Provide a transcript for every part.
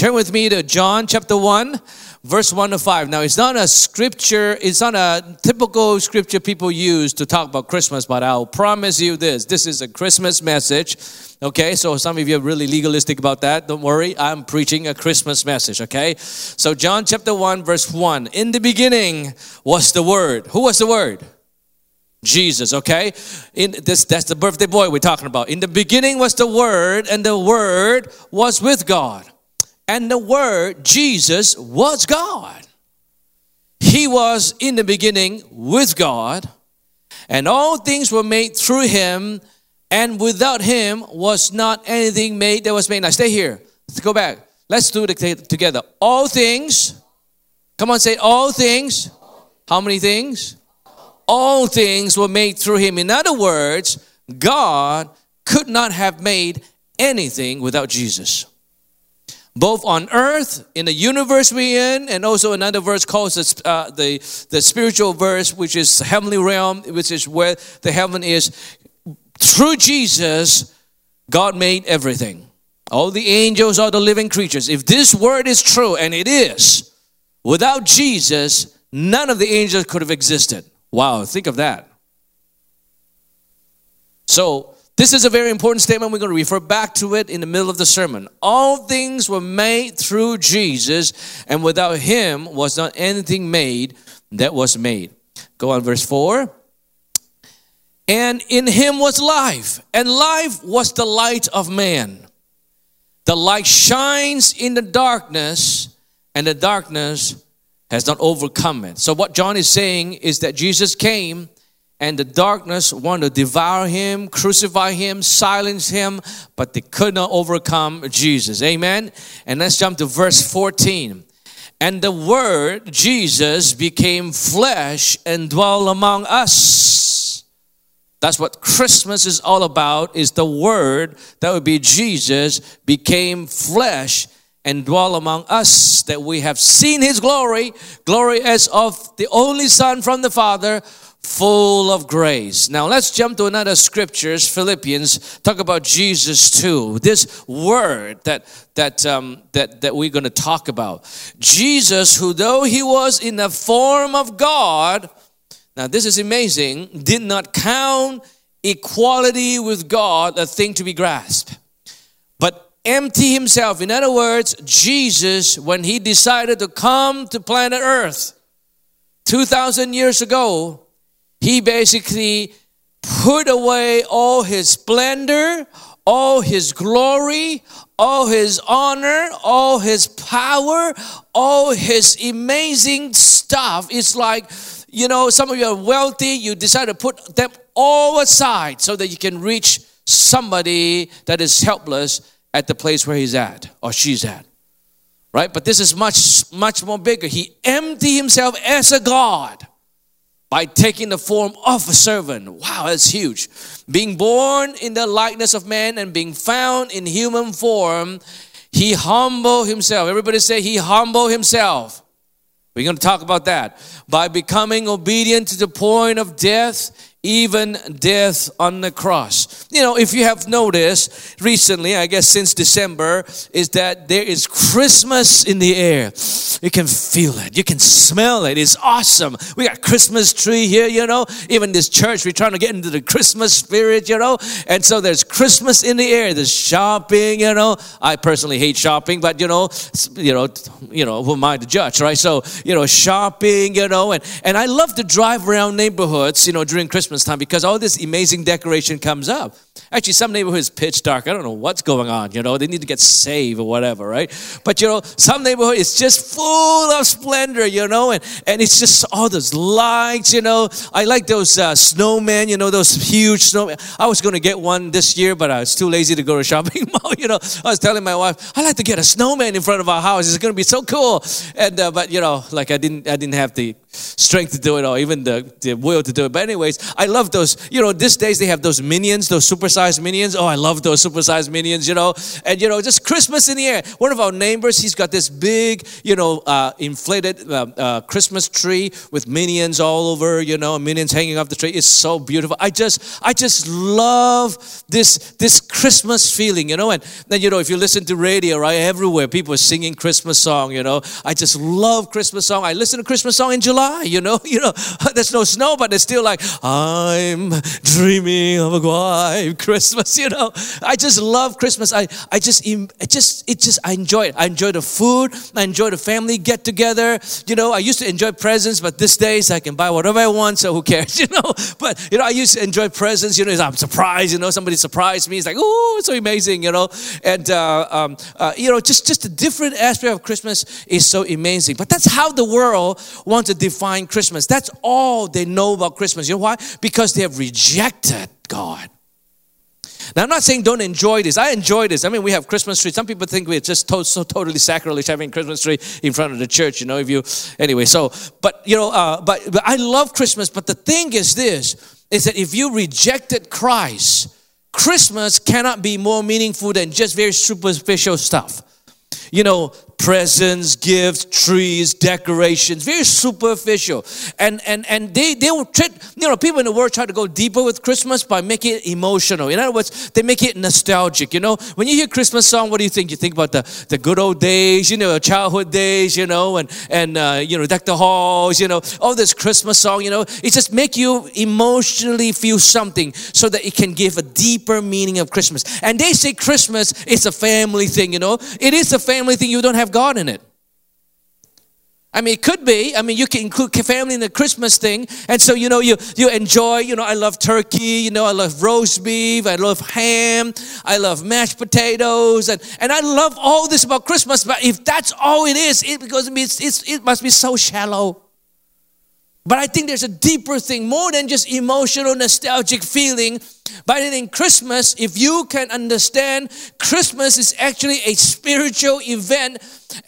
Turn with me to John chapter 1, verse 1 to 5. Now, it's not a scripture, it's not a typical scripture people use to talk about Christmas, but I'll promise you this this is a Christmas message. Okay, so some of you are really legalistic about that. Don't worry, I'm preaching a Christmas message. Okay, so John chapter 1, verse 1. In the beginning was the Word. Who was the Word? Jesus, okay? In this that's the birthday boy we're talking about. In the beginning was the word and the word was with God. And the word Jesus was God. He was in the beginning with God, and all things were made through him, and without him was not anything made that was made. Now stay here. Let's go back. Let's do it together. All things. Come on, say all things. How many things? all things were made through him. In other words, God could not have made anything without Jesus. Both on earth, in the universe we're in, and also another verse calls us, uh, the, the spiritual verse, which is heavenly realm, which is where the heaven is. Through Jesus, God made everything. All the angels, all the living creatures. If this word is true, and it is, without Jesus, none of the angels could have existed. Wow, think of that. So, this is a very important statement. We're going to refer back to it in the middle of the sermon. All things were made through Jesus, and without him was not anything made that was made. Go on, verse 4. And in him was life, and life was the light of man. The light shines in the darkness, and the darkness has not overcome it. So, what John is saying is that Jesus came and the darkness wanted to devour him, crucify him, silence him, but they could not overcome Jesus. Amen. And let's jump to verse 14. And the word Jesus became flesh and dwelt among us. That's what Christmas is all about is the word that would be Jesus became flesh and dwell among us, that we have seen his glory, glory as of the only Son from the Father, full of grace. Now let's jump to another scriptures, Philippians, talk about Jesus too. This word that that um, that that we're going to talk about, Jesus, who though he was in the form of God, now this is amazing, did not count equality with God a thing to be grasped, but empty himself. In other words, Jesus, when he decided to come to planet Earth 2,000 years ago, he basically put away all his splendor, all his glory, all his honor, all his power, all his amazing stuff. It's like, you know, some of you are wealthy, you decide to put them all aside so that you can reach somebody that is helpless at the place where he's at or she's at. Right? But this is much, much more bigger. He emptied himself as a God by taking the form of a servant. Wow, that's huge. Being born in the likeness of man and being found in human form, he humbled himself. Everybody say he humbled himself. We're going to talk about that. By becoming obedient to the point of death, even death on the cross. You know, if you have noticed recently, I guess since December, is that there is Christmas in the air. You can feel it, you can smell it. It's awesome. We got Christmas tree here, you know. Even this church, we're trying to get into the Christmas spirit, you know. And so there's Christmas in the air. There's shopping, you know. I personally hate shopping, but you know, you know, you know, who am I to judge, right? So you know, shopping, you know, and and I love to drive around neighborhoods, you know, during Christmas Christmas time because all this amazing decoration comes up. Actually, some neighborhoods pitch dark. I don't know what's going on. You know, they need to get saved or whatever, right? But you know, some neighborhood is just full of splendor. You know, and and it's just all those lights. You know, I like those uh, snowmen. You know, those huge snowmen. I was going to get one this year, but I was too lazy to go to shopping mall. You know, I was telling my wife, I like to get a snowman in front of our house. It's going to be so cool. And uh, but you know, like I didn't I didn't have the strength to do it or even the, the will to do it. But anyways, I love those. You know, these days they have those minions, those supersized minions. Oh, I love those supersized minions. You know, and you know, just Christmas in the air. One of our neighbors, he's got this big, you know, uh, inflated uh, uh, Christmas tree with minions all over. You know, minions hanging off the tree. It's so beautiful. I just, I just love this this Christmas feeling. You know, and then you know, if you listen to radio, right, everywhere people are singing Christmas song. You know, I just love Christmas song. I listen to Christmas song in July. You know, you know, there's no snow, but it's still like I'm dreaming of a Christmas. You know, I just love Christmas. I, I just, I just, it just, I enjoy it. I enjoy the food. I enjoy the family get together. You know, I used to enjoy presents, but these days I can buy whatever I want, so who cares? You know, but you know, I used to enjoy presents. You know, I'm surprised. You know, somebody surprised me. It's like, oh, it's so amazing. You know, and uh, um, uh, you know, just just a different aspect of Christmas is so amazing. But that's how the world wants to define Christmas. That's all they know about Christmas. You know why? Because they have rejected God. Now, I'm not saying don't enjoy this. I enjoy this. I mean, we have Christmas tree. Some people think we're just to- so totally sacrilege having Christmas tree in front of the church. You know, if you anyway. So, but you know, uh, but, but I love Christmas. But the thing is this: is that if you rejected Christ, Christmas cannot be more meaningful than just very superficial stuff. You know, presents, gifts, trees, decorations, very superficial. And and and they they will treat, you know, people in the world try to go deeper with Christmas by making it emotional. In other words, they make it nostalgic. You know, when you hear Christmas song, what do you think? You think about the, the good old days, you know, childhood days, you know, and and uh, you know, deck the halls, you know, all this Christmas song, you know, it just make you emotionally feel something so that it can give a deeper meaning of Christmas. And they say Christmas is a family thing, you know. It is a family thing. You don't have God in it. I mean, it could be. I mean, you can include family in the Christmas thing. And so, you know, you, you enjoy, you know, I love turkey, you know, I love roast beef, I love ham, I love mashed potatoes, and, and I love all this about Christmas. But if that's all it is, it, because it's, it's, it must be so shallow. But I think there's a deeper thing, more than just emotional, nostalgic feeling. But in Christmas, if you can understand, Christmas is actually a spiritual event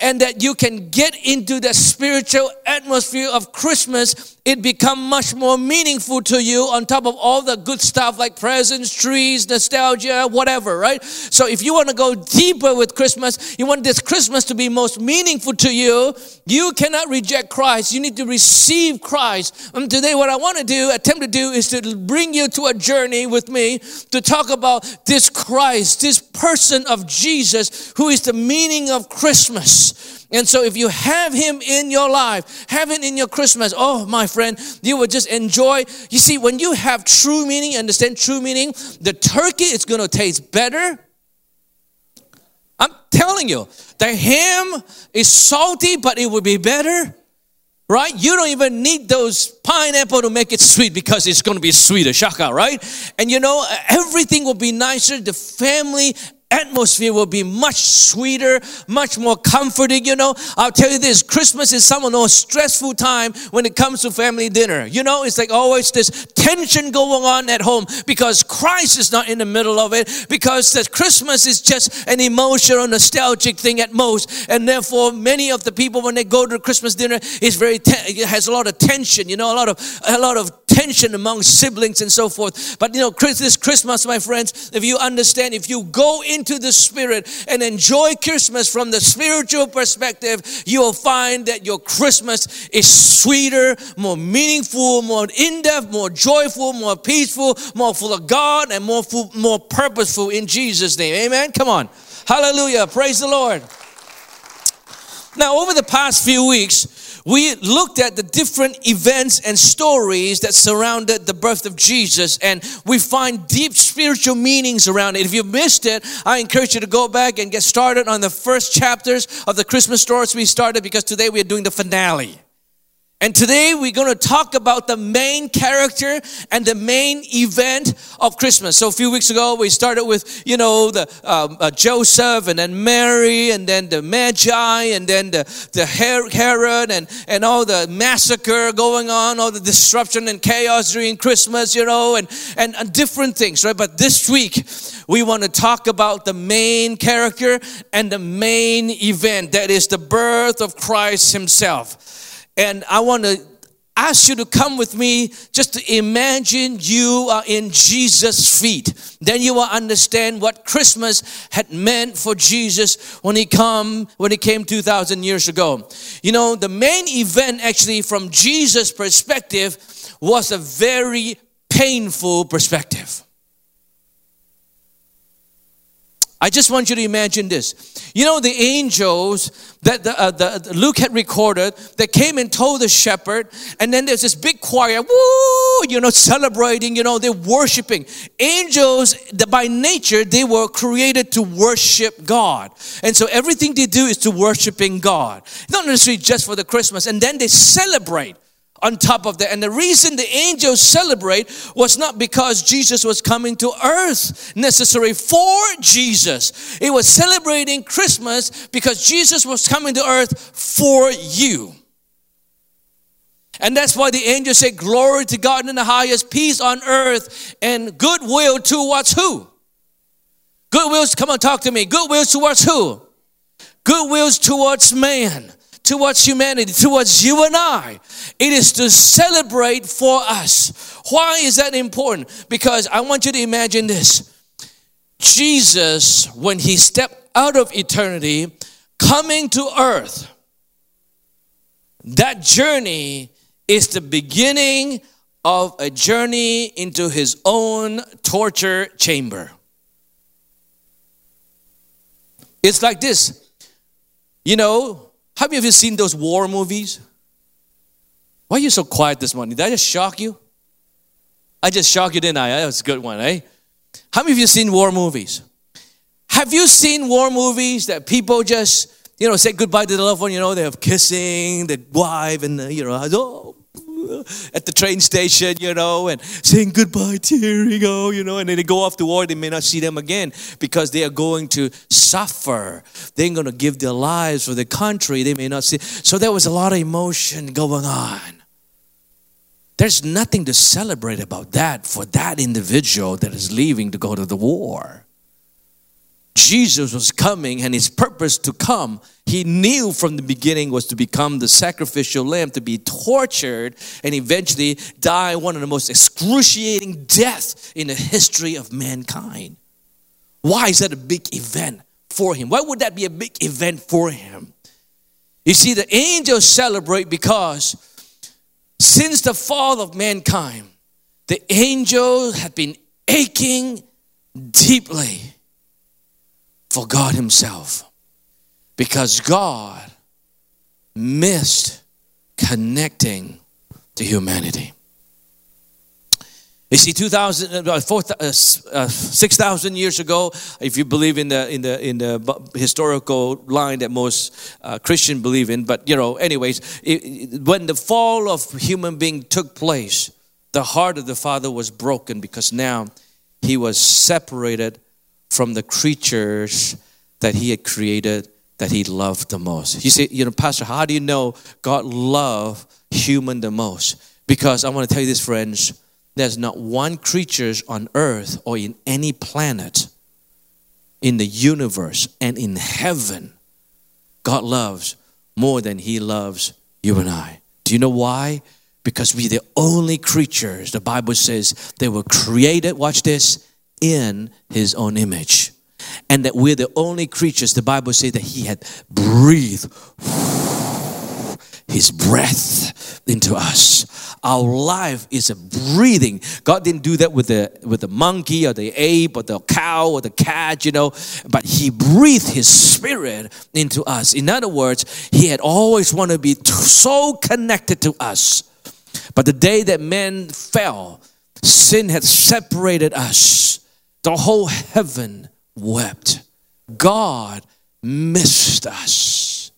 and that you can get into the spiritual atmosphere of Christmas, it become much more meaningful to you on top of all the good stuff like presents, trees, nostalgia, whatever, right? So if you want to go deeper with Christmas, you want this Christmas to be most meaningful to you, you cannot reject Christ. You need to receive Christ. And today what I want to do, attempt to do is to bring you to a journey with me to talk about this Christ, this person of Jesus who is the meaning of Christmas. And so, if you have Him in your life, have it in your Christmas, oh, my friend, you will just enjoy. You see, when you have true meaning, understand true meaning, the turkey is to taste better. I'm telling you, the ham is salty, but it will be better. Right? You don't even need those pineapple to make it sweet because it's going to be sweeter, shaka, right? And you know, everything will be nicer. The family atmosphere will be much sweeter, much more comforting. You know, I'll tell you this Christmas is some of the most stressful time when it comes to family dinner. You know, it's like always this tension going on at home because Christ is not in the middle of it, because that Christmas is just an emotional, nostalgic thing at most. And therefore, many of the people, when they go to the Christmas dinner, is very, it has a lot of tension, you know, a lot of, a lot of tension among siblings and so forth. But you know, this Christmas, my friends, if you understand, if you go into the Spirit and enjoy Christmas from the spiritual perspective, you will find that your Christmas is sweeter, more meaningful, more in depth, more joyful, more peaceful, more full of God, and more, full, more purposeful in Jesus' name. Amen? Come on. Hallelujah. Praise the Lord. Now, over the past few weeks, we looked at the different events and stories that surrounded the birth of Jesus, and we find deep spiritual meanings around it. If you missed it, I encourage you to go back and get started on the first chapters of the Christmas stories we started because today we are doing the finale. And today we're going to talk about the main character and the main event of Christmas. So a few weeks ago we started with, you know, the um, uh, Joseph and then Mary and then the Magi and then the, the Herod and, and all the massacre going on, all the disruption and chaos during Christmas, you know, and, and, and different things, right? But this week we want to talk about the main character and the main event that is the birth of Christ himself. And I want to ask you to come with me just to imagine you are in Jesus' feet. Then you will understand what Christmas had meant for Jesus when he come when he came 2000 years ago. You know, the main event actually from Jesus' perspective was a very painful perspective. I just want you to imagine this. You know, the angels that the, uh, the, Luke had recorded that came and told the shepherd, and then there's this big choir, woo, you know, celebrating, you know, they're worshiping. Angels, that by nature, they were created to worship God. And so everything they do is to worshiping God. Not necessarily just for the Christmas. And then they celebrate on top of that. And the reason the angels celebrate was not because Jesus was coming to earth necessarily for Jesus. It was celebrating Christmas because Jesus was coming to earth for you. And that's why the angels say, Glory to God in the highest, peace on earth, and goodwill to towards who? Goodwill, come on, talk to me. Goodwill towards who? Goodwill towards man towards humanity, towards you and I. It is to celebrate for us. Why is that important? Because I want you to imagine this Jesus, when he stepped out of eternity, coming to earth, that journey is the beginning of a journey into his own torture chamber. It's like this. You know, have you ever seen those war movies? Why are you so quiet this morning? Did I just shock you? I just shocked you, didn't I? That was a good one, eh? How many of you seen war movies? Have you seen war movies that people just, you know, say goodbye to the loved one, you know, they have kissing the wife and, you know, oh, at the train station, you know, and saying goodbye, tearing, oh, you know, and then they go off to war, they may not see them again because they are going to suffer. They're going to give their lives for the country, they may not see. So there was a lot of emotion going on. There's nothing to celebrate about that for that individual that is leaving to go to the war. Jesus was coming and his purpose to come, he knew from the beginning was to become the sacrificial lamb, to be tortured and eventually die one of the most excruciating deaths in the history of mankind. Why is that a big event for him? Why would that be a big event for him? You see, the angels celebrate because since the fall of mankind, the angels have been aching deeply for God Himself because God missed connecting to humanity. You see, 2,000, uh, uh, uh 6,000 years ago, if you believe in the, in the, in the historical line that most uh, Christians believe in, but you know, anyways, it, when the fall of human being took place, the heart of the Father was broken because now he was separated from the creatures that he had created that he loved the most. You say, you know, Pastor, how do you know God loved human the most? Because I want to tell you this, friends, there's not one creature on earth or in any planet in the universe and in heaven God loves more than he loves you and I. Do you know why? Because we're the only creatures, the Bible says, they were created, watch this, in his own image. And that we're the only creatures, the Bible says that he had breathed his breath into us. Our life is a breathing. God didn't do that with the with the monkey or the ape or the cow or the cat, you know, but he breathed his spirit into us. In other words, he had always wanted to be so connected to us. But the day that man fell, sin had separated us the whole heaven wept. God missed us.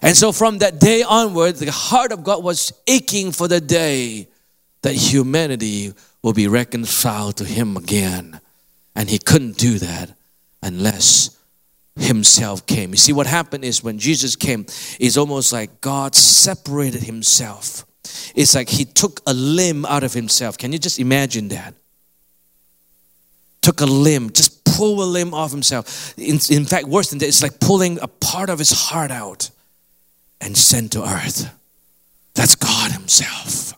And so from that day onward, the heart of God was aching for the day that humanity will be reconciled to Him again. And He couldn't do that unless Himself came. You see, what happened is when Jesus came, it's almost like God separated Himself. It's like He took a limb out of Himself. Can you just imagine that? Took a limb, just pull a limb off himself. In, in fact, worse than that, it's like pulling a part of his heart out and sent to earth. That's God Himself.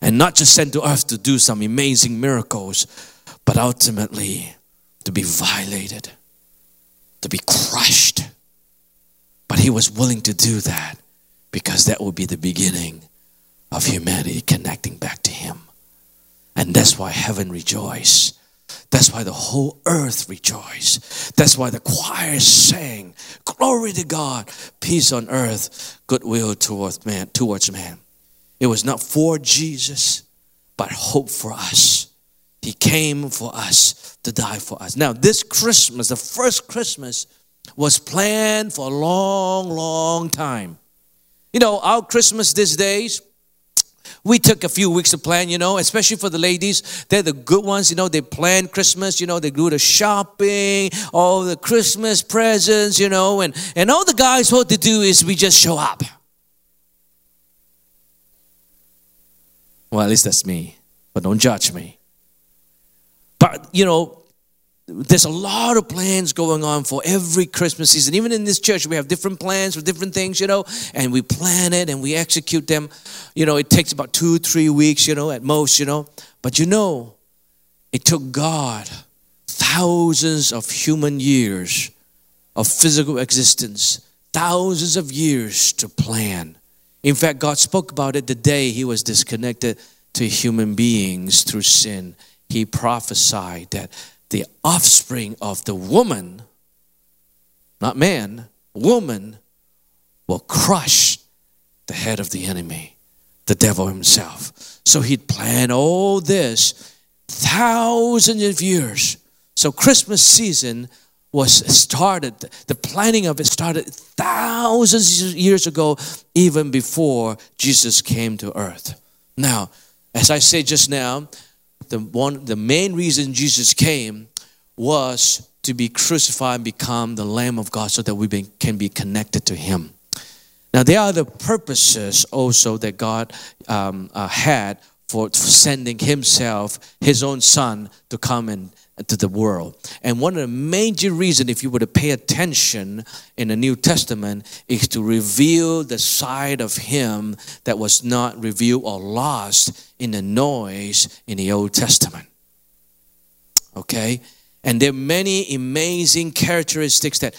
And not just sent to earth to do some amazing miracles, but ultimately to be violated, to be crushed. But He was willing to do that because that would be the beginning of humanity connecting back to Him. And that's why heaven rejoiced. That's why the whole earth rejoiced. That's why the choir sang, Glory to God, peace on earth, goodwill towards man, towards man. It was not for Jesus, but hope for us. He came for us to die for us. Now, this Christmas, the first Christmas, was planned for a long, long time. You know, our Christmas these days, we took a few weeks to plan, you know, especially for the ladies. They're the good ones, you know, they plan Christmas, you know, they do the shopping, all the Christmas presents, you know, and, and all the guys, what they do is we just show up. Well, at least that's me, but don't judge me. But, you know, there's a lot of plans going on for every Christmas season. Even in this church, we have different plans for different things, you know, and we plan it and we execute them. You know, it takes about two, three weeks, you know, at most, you know. But you know, it took God thousands of human years of physical existence, thousands of years to plan. In fact, God spoke about it the day He was disconnected to human beings through sin. He prophesied that the offspring of the woman, not man, woman, will crush the head of the enemy, the devil himself. So he'd planned all this thousands of years. So Christmas season was started, the planning of it started thousands of years ago, even before Jesus came to earth. Now, as I said just now, the one the main reason Jesus came was to be crucified and become the Lamb of God so that we can be connected to Him. Now, there are the purposes also that God um, uh, had for sending Himself, His own Son, to come and to the world. And one of the major reasons, if you were to pay attention in the New Testament, is to reveal the side of Him that was not revealed or lost in the noise in the Old Testament. Okay? And there are many amazing characteristics that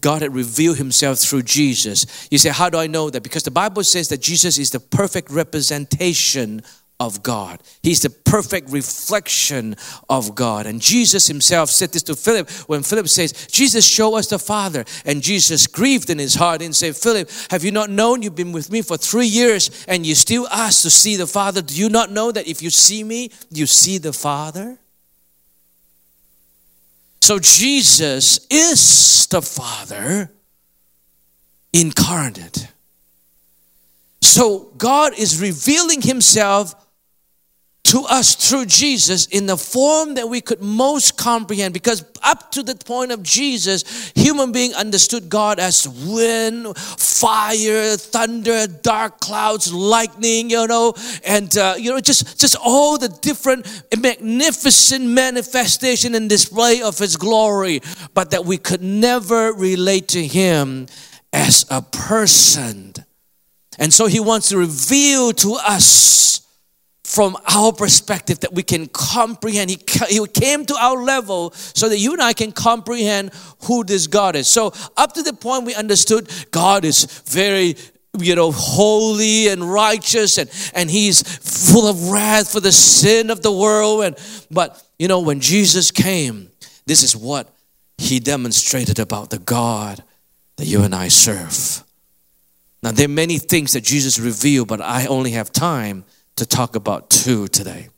God had revealed himself through Jesus. You say, How do I know that? Because the Bible says that Jesus is the perfect representation of God. He's the perfect reflection of God. And Jesus himself said this to Philip when Philip says, Jesus, show us the Father. And Jesus grieved in his heart and said, Philip, have you not known you've been with me for three years and you still ask to see the Father? Do you not know that if you see me, you see the Father? So Jesus is the Father incarnate. So God is revealing himself to us through Jesus in the form that we could most comprehend. Because up to the point of Jesus human being understood God as wind fire thunder dark clouds lightning you know and uh, you know just just all the different magnificent manifestation and display of his glory but that we could never relate to him as a person. And so he wants to reveal to us from our perspective that we can comprehend. He, he came to our level so that you and I can comprehend who this God is. So, up to the point we understood God is very you know, holy and righteous, and, and he's full of wrath for the sin of the world. And but you know, when Jesus came, this is what he demonstrated about the God that you and I serve. Now, there are many things that Jesus revealed, but I only have time to talk about two today.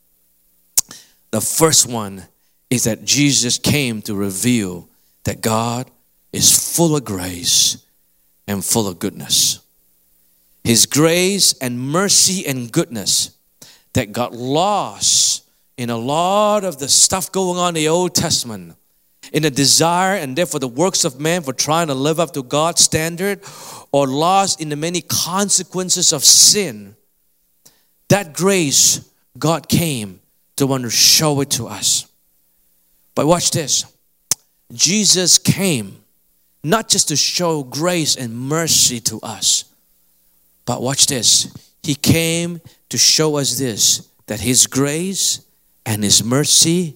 The first one is that Jesus came to reveal that God is full of grace and full of goodness. His grace and mercy and goodness that got lost in a lot of the stuff going on in the Old Testament, in the desire and therefore the works of man for trying to live up to God's standard, or lost in the many consequences of sin that grace, God came to want to show it to us. But watch this Jesus came not just to show grace and mercy to us, But watch this. He came to show us this that His grace and His mercy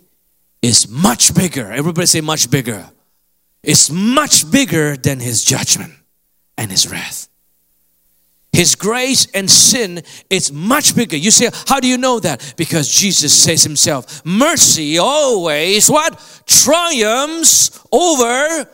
is much bigger. Everybody say, much bigger. It's much bigger than His judgment and His wrath. His grace and sin is much bigger. You say, how do you know that? Because Jesus says himself, mercy always what? Triumphs over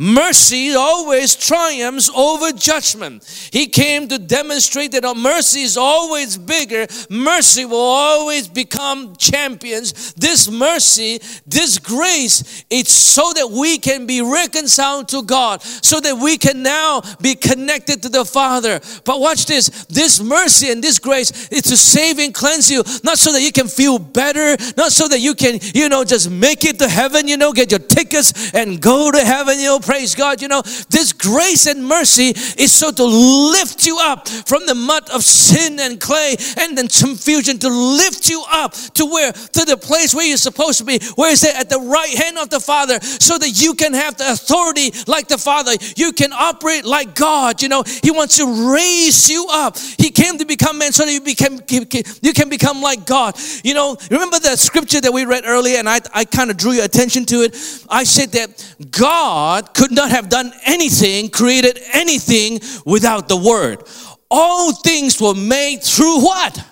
Mercy always triumphs over judgment. He came to demonstrate that our mercy is always bigger. Mercy will always become champions. This mercy, this grace, it's so that we can be reconciled to God, so that we can now be connected to the Father. But watch this this mercy and this grace is to save and cleanse you, not so that you can feel better, not so that you can, you know, just make it to heaven, you know, get your tickets and go to heaven, you know praise God. You know, this grace and mercy is so to lift you up from the mud of sin and clay and then confusion to lift you up to where? To the place where you're supposed to be. Where is it? At the right hand of the Father so that you can have the authority like the Father. You can operate like God. You know, He wants to raise you up. He came to become man so that you, become, you can become like God. You know, remember the scripture that we read earlier and I, I kind of drew your attention to it? I said that God could not have done anything, created anything without the Word. All things were made through what?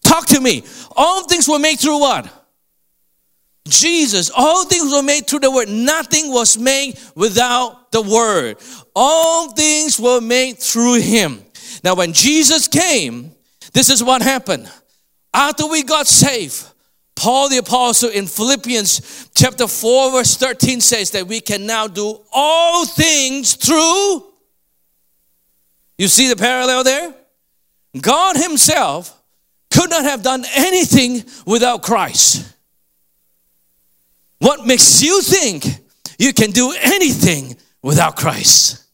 Talk to me. All things were made through what? Jesus. All things were made through the Word. Nothing was made without the Word. All things were made through Him. Now, when Jesus came, this is what happened. After we got saved, Paul the apostle in Philippians chapter 4 verse 13 says that we can now do all things through You see the parallel there? God himself could not have done anything without Christ. What makes you think you can do anything without Christ?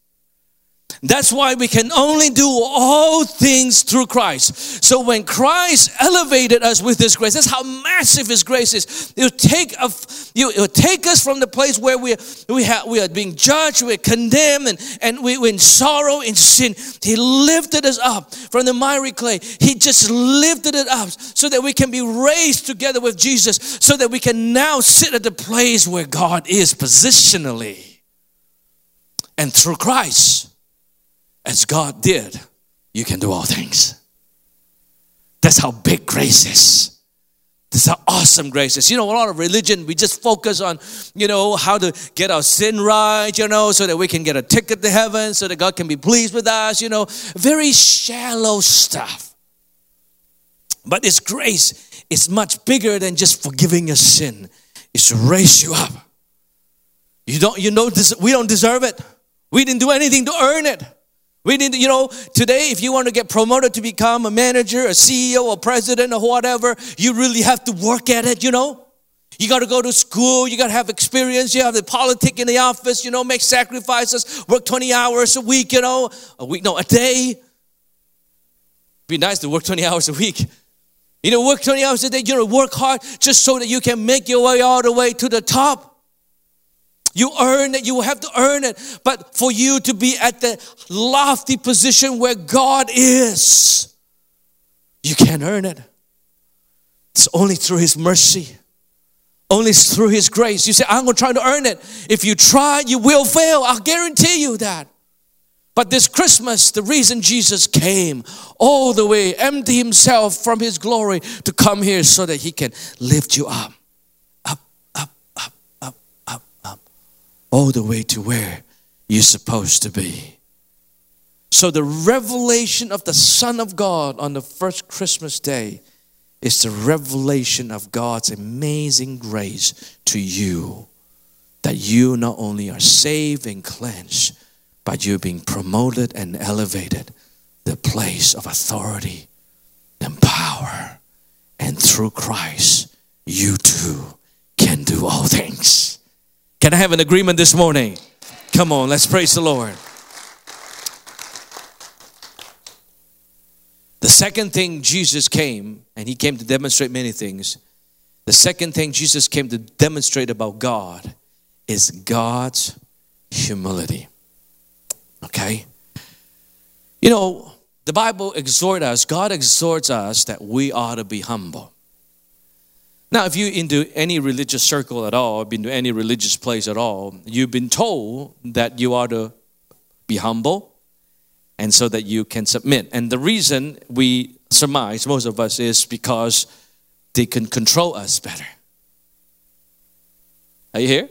That's why we can only do all things through Christ. So when Christ elevated us with His grace, that's how massive His grace is. It'll take, a, take us from the place where we, we, have, we are being judged, we're condemned, and, and we, we're in sorrow, in sin. He lifted us up from the miry clay. He just lifted it up so that we can be raised together with Jesus, so that we can now sit at the place where God is positionally. And through Christ as God did, you can do all things. That's how big grace is. That's how awesome grace is. You know, a lot of religion, we just focus on, you know, how to get our sin right, you know, so that we can get a ticket to heaven, so that God can be pleased with us, you know. Very shallow stuff. But this grace is much bigger than just forgiving your sin. It's to raise you up. You don't, you know, we don't deserve it. We didn't do anything to earn it. We need, you know, today if you want to get promoted to become a manager, a CEO, a president, or whatever, you really have to work at it, you know. You got to go to school, you got to have experience, you have the politic in the office, you know, make sacrifices, work 20 hours a week, you know, a week, no, a day. Be nice to work 20 hours a week. You know, work 20 hours a day, you know, work hard just so that you can make your way all the way to the top. You earn it, you will have to earn it. But for you to be at the lofty position where God is, you can't earn it. It's only through His mercy, only through His grace. You say, I'm going to try to earn it. If you try, you will fail. I'll guarantee you that. But this Christmas, the reason Jesus came all the way, empty himself from his glory to come here so that he can lift you up. All the way to where you're supposed to be. So, the revelation of the Son of God on the first Christmas day is the revelation of God's amazing grace to you. That you not only are saved and cleansed, but you're being promoted and elevated the place of authority and power. And through Christ, you too can do all things. Can I have an agreement this morning? Come on, let's praise the Lord. The second thing Jesus came, and he came to demonstrate many things. The second thing Jesus came to demonstrate about God is God's humility. Okay? You know, the Bible exhorts us, God exhorts us that we ought to be humble. Now, if you're into any religious circle at all, been to any religious place at all, you've been told that you ought to be humble and so that you can submit. And the reason we surmise, most of us, is because they can control us better. Are you here?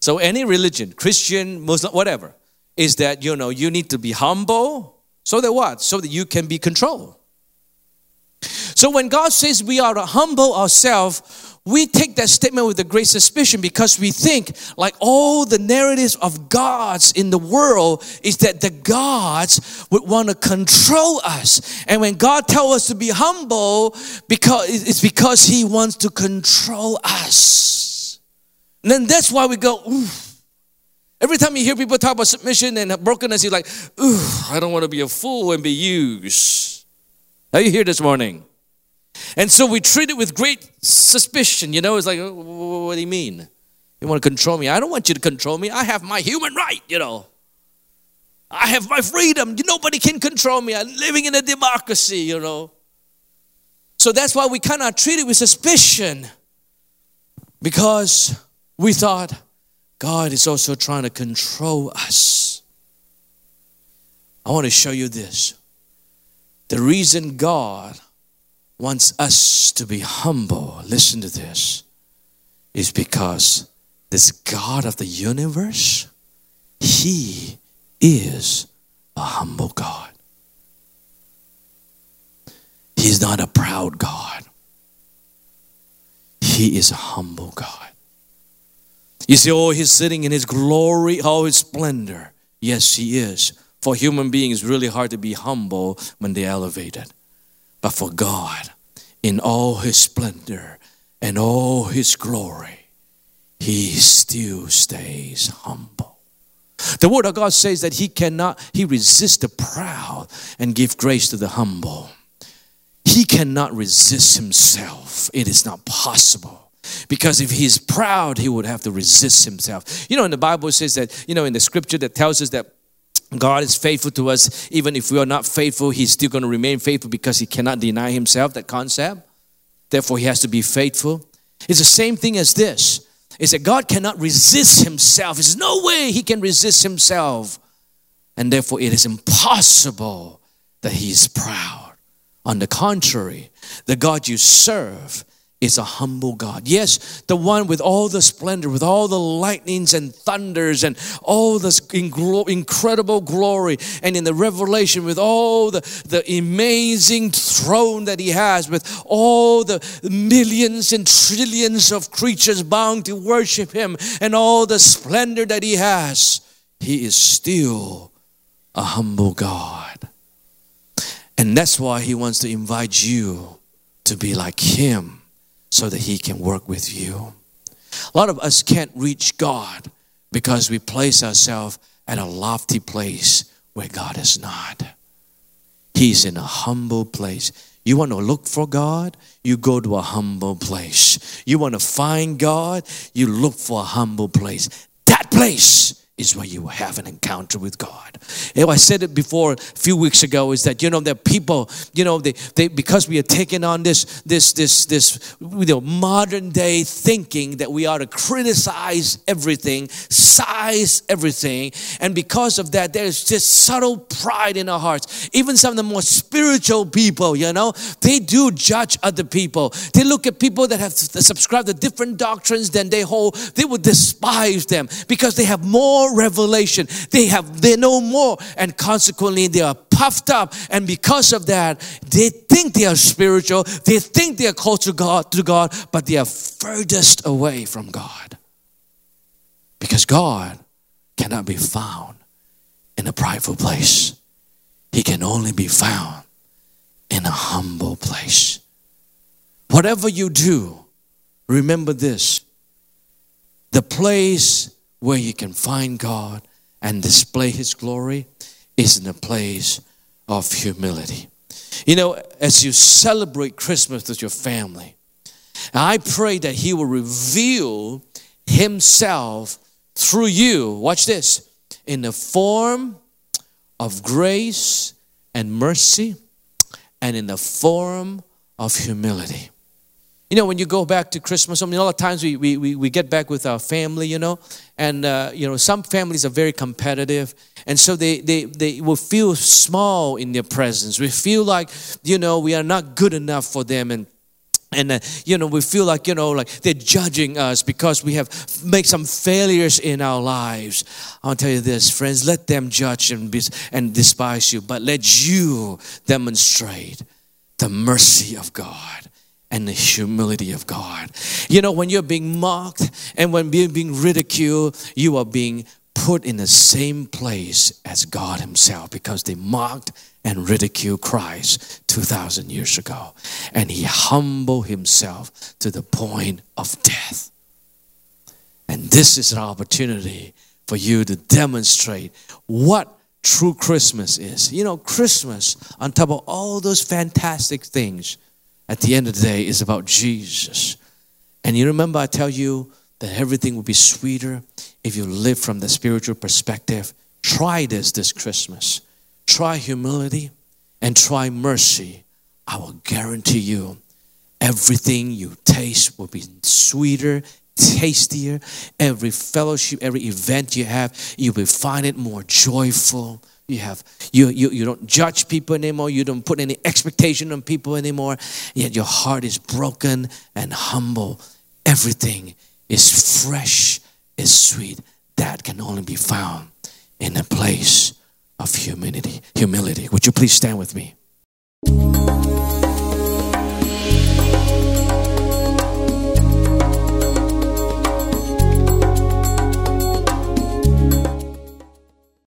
So, any religion, Christian, Muslim, whatever, is that you know you need to be humble so that what? So that you can be controlled. So when God says we are to humble ourselves, we take that statement with a great suspicion because we think like all the narratives of gods in the world is that the gods would want to control us. And when God tells us to be humble, because it's because He wants to control us. And then that's why we go, Every time you hear people talk about submission and brokenness, you're like, I don't want to be a fool and be used. Are you here this morning? And so we treat it with great suspicion. You know, it's like, oh, what do you mean? You want to control me? I don't want you to control me. I have my human right, you know. I have my freedom. Nobody can control me. I'm living in a democracy, you know. So that's why we cannot treat it with suspicion because we thought, God is also trying to control us. I want to show you this. The reason God wants us to be humble, listen to this, is because this God of the universe, He is a humble God. He's not a proud God. He is a humble God. You see, oh, he's sitting in his glory, oh, his splendor. Yes, he is. For human beings, really hard to be humble when they're elevated. But for God, in all his splendor and all his glory, he still stays humble. The word of God says that he cannot, he resists the proud and give grace to the humble. He cannot resist himself. It is not possible. Because if he's proud, he would have to resist himself. You know, in the Bible, says that, you know, in the scripture that tells us that God is faithful to us. Even if we are not faithful, he's still going to remain faithful because he cannot deny himself, that concept. Therefore, he has to be faithful. It's the same thing as this. Is that God cannot resist himself. There's no way he can resist himself. And therefore, it is impossible that he is proud. On the contrary, the God you serve is a humble God. Yes, the one with all the splendor, with all the lightnings and thunders and all this incredible glory, and in the revelation, with all the, the amazing throne that He has, with all the millions and trillions of creatures bound to worship Him, and all the splendor that He has, He is still a humble God. And that's why He wants to invite you to be like Him so that He can work with you. A lot of us can't reach God because we place ourselves at a lofty place where God is not. He's in a humble place. You want to look for God? You go to a humble place. You want to find God? You look for a humble place. That place is where you have an encounter with God. I said it before a few weeks ago is that you know that people you know they, they because we are taking on this this this this you know modern day thinking that we ought to criticize everything, size everything, and because of that there's just subtle pride in our hearts. Even some of the more spiritual people, you know, they do judge other people. They look at people that have subscribed to different doctrines than they hold. They would despise them because they have more more revelation. They have, they know more, and consequently, they are puffed up. And because of that, they think they are spiritual. They think they are called to God, to God, but they are furthest away from God. Because God cannot be found in a prideful place. He can only be found in a humble place. Whatever you do, remember this the place where you can find God and display His glory is in a place of humility. You know, as you celebrate Christmas with your family, I pray that He will reveal Himself through you. Watch this in the form of grace and mercy and in the form of humility. You know, when you go back to Christmas, I mean, a lot of times we, we, we, we get back with our family, you know, and, uh, you know, some families are very competitive. And so they, they, they will feel small in their presence. We feel like, you know, we are not good enough for them. And and uh, you know we feel like you know like they're judging us because we have made some failures in our lives i'll tell you this friends let them judge and, be, and despise you but let you demonstrate the mercy of god and the humility of god you know when you're being mocked and when you're being ridiculed you are being put in the same place as god himself because they mocked and ridiculed Christ 2,000 years ago. And he humbled himself to the point of death. And this is an opportunity for you to demonstrate what true Christmas is. You know, Christmas, on top of all those fantastic things, at the end of the day, is about Jesus. And you remember, I tell you that everything will be sweeter if you live from the spiritual perspective. Try this this Christmas try humility and try mercy, I will guarantee you everything you taste will be sweeter, tastier. Every fellowship, every event you have, you will find it more joyful. You have you, you you don't judge people anymore, you don't put any expectation on people anymore, yet your heart is broken and humble. Everything is fresh, is sweet. That can only be found in a place of humility. Humility. Would you please stand with me?